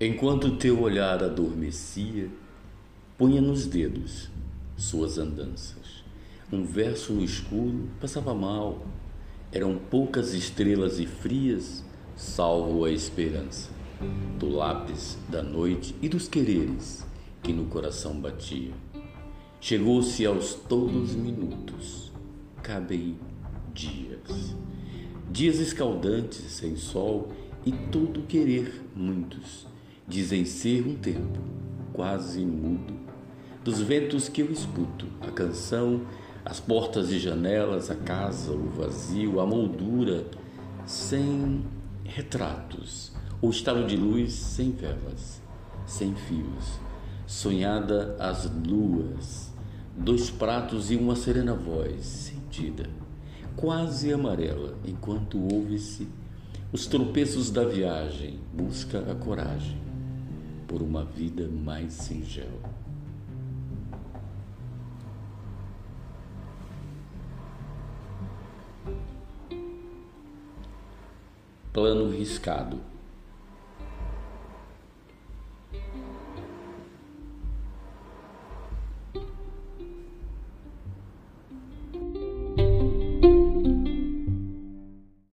Enquanto teu olhar adormecia, punha nos dedos suas andanças. Um verso no escuro passava mal. Eram poucas estrelas e frias, salvo a esperança do lápis da noite e dos quereres que no coração batia. Chegou-se aos todos minutos, cabem dias. Dias escaldantes, sem sol e todo querer muitos dizem ser um tempo quase mudo. Dos ventos que eu escuto, a canção, as portas e janelas, a casa, o vazio, a moldura, sem retratos, o estalo de luz sem velas, sem fios, sonhada as luas, dois pratos e uma serena voz sentida, quase amarela, enquanto ouve-se os tropeços da viagem, busca a coragem por uma vida mais singela. Plano riscado.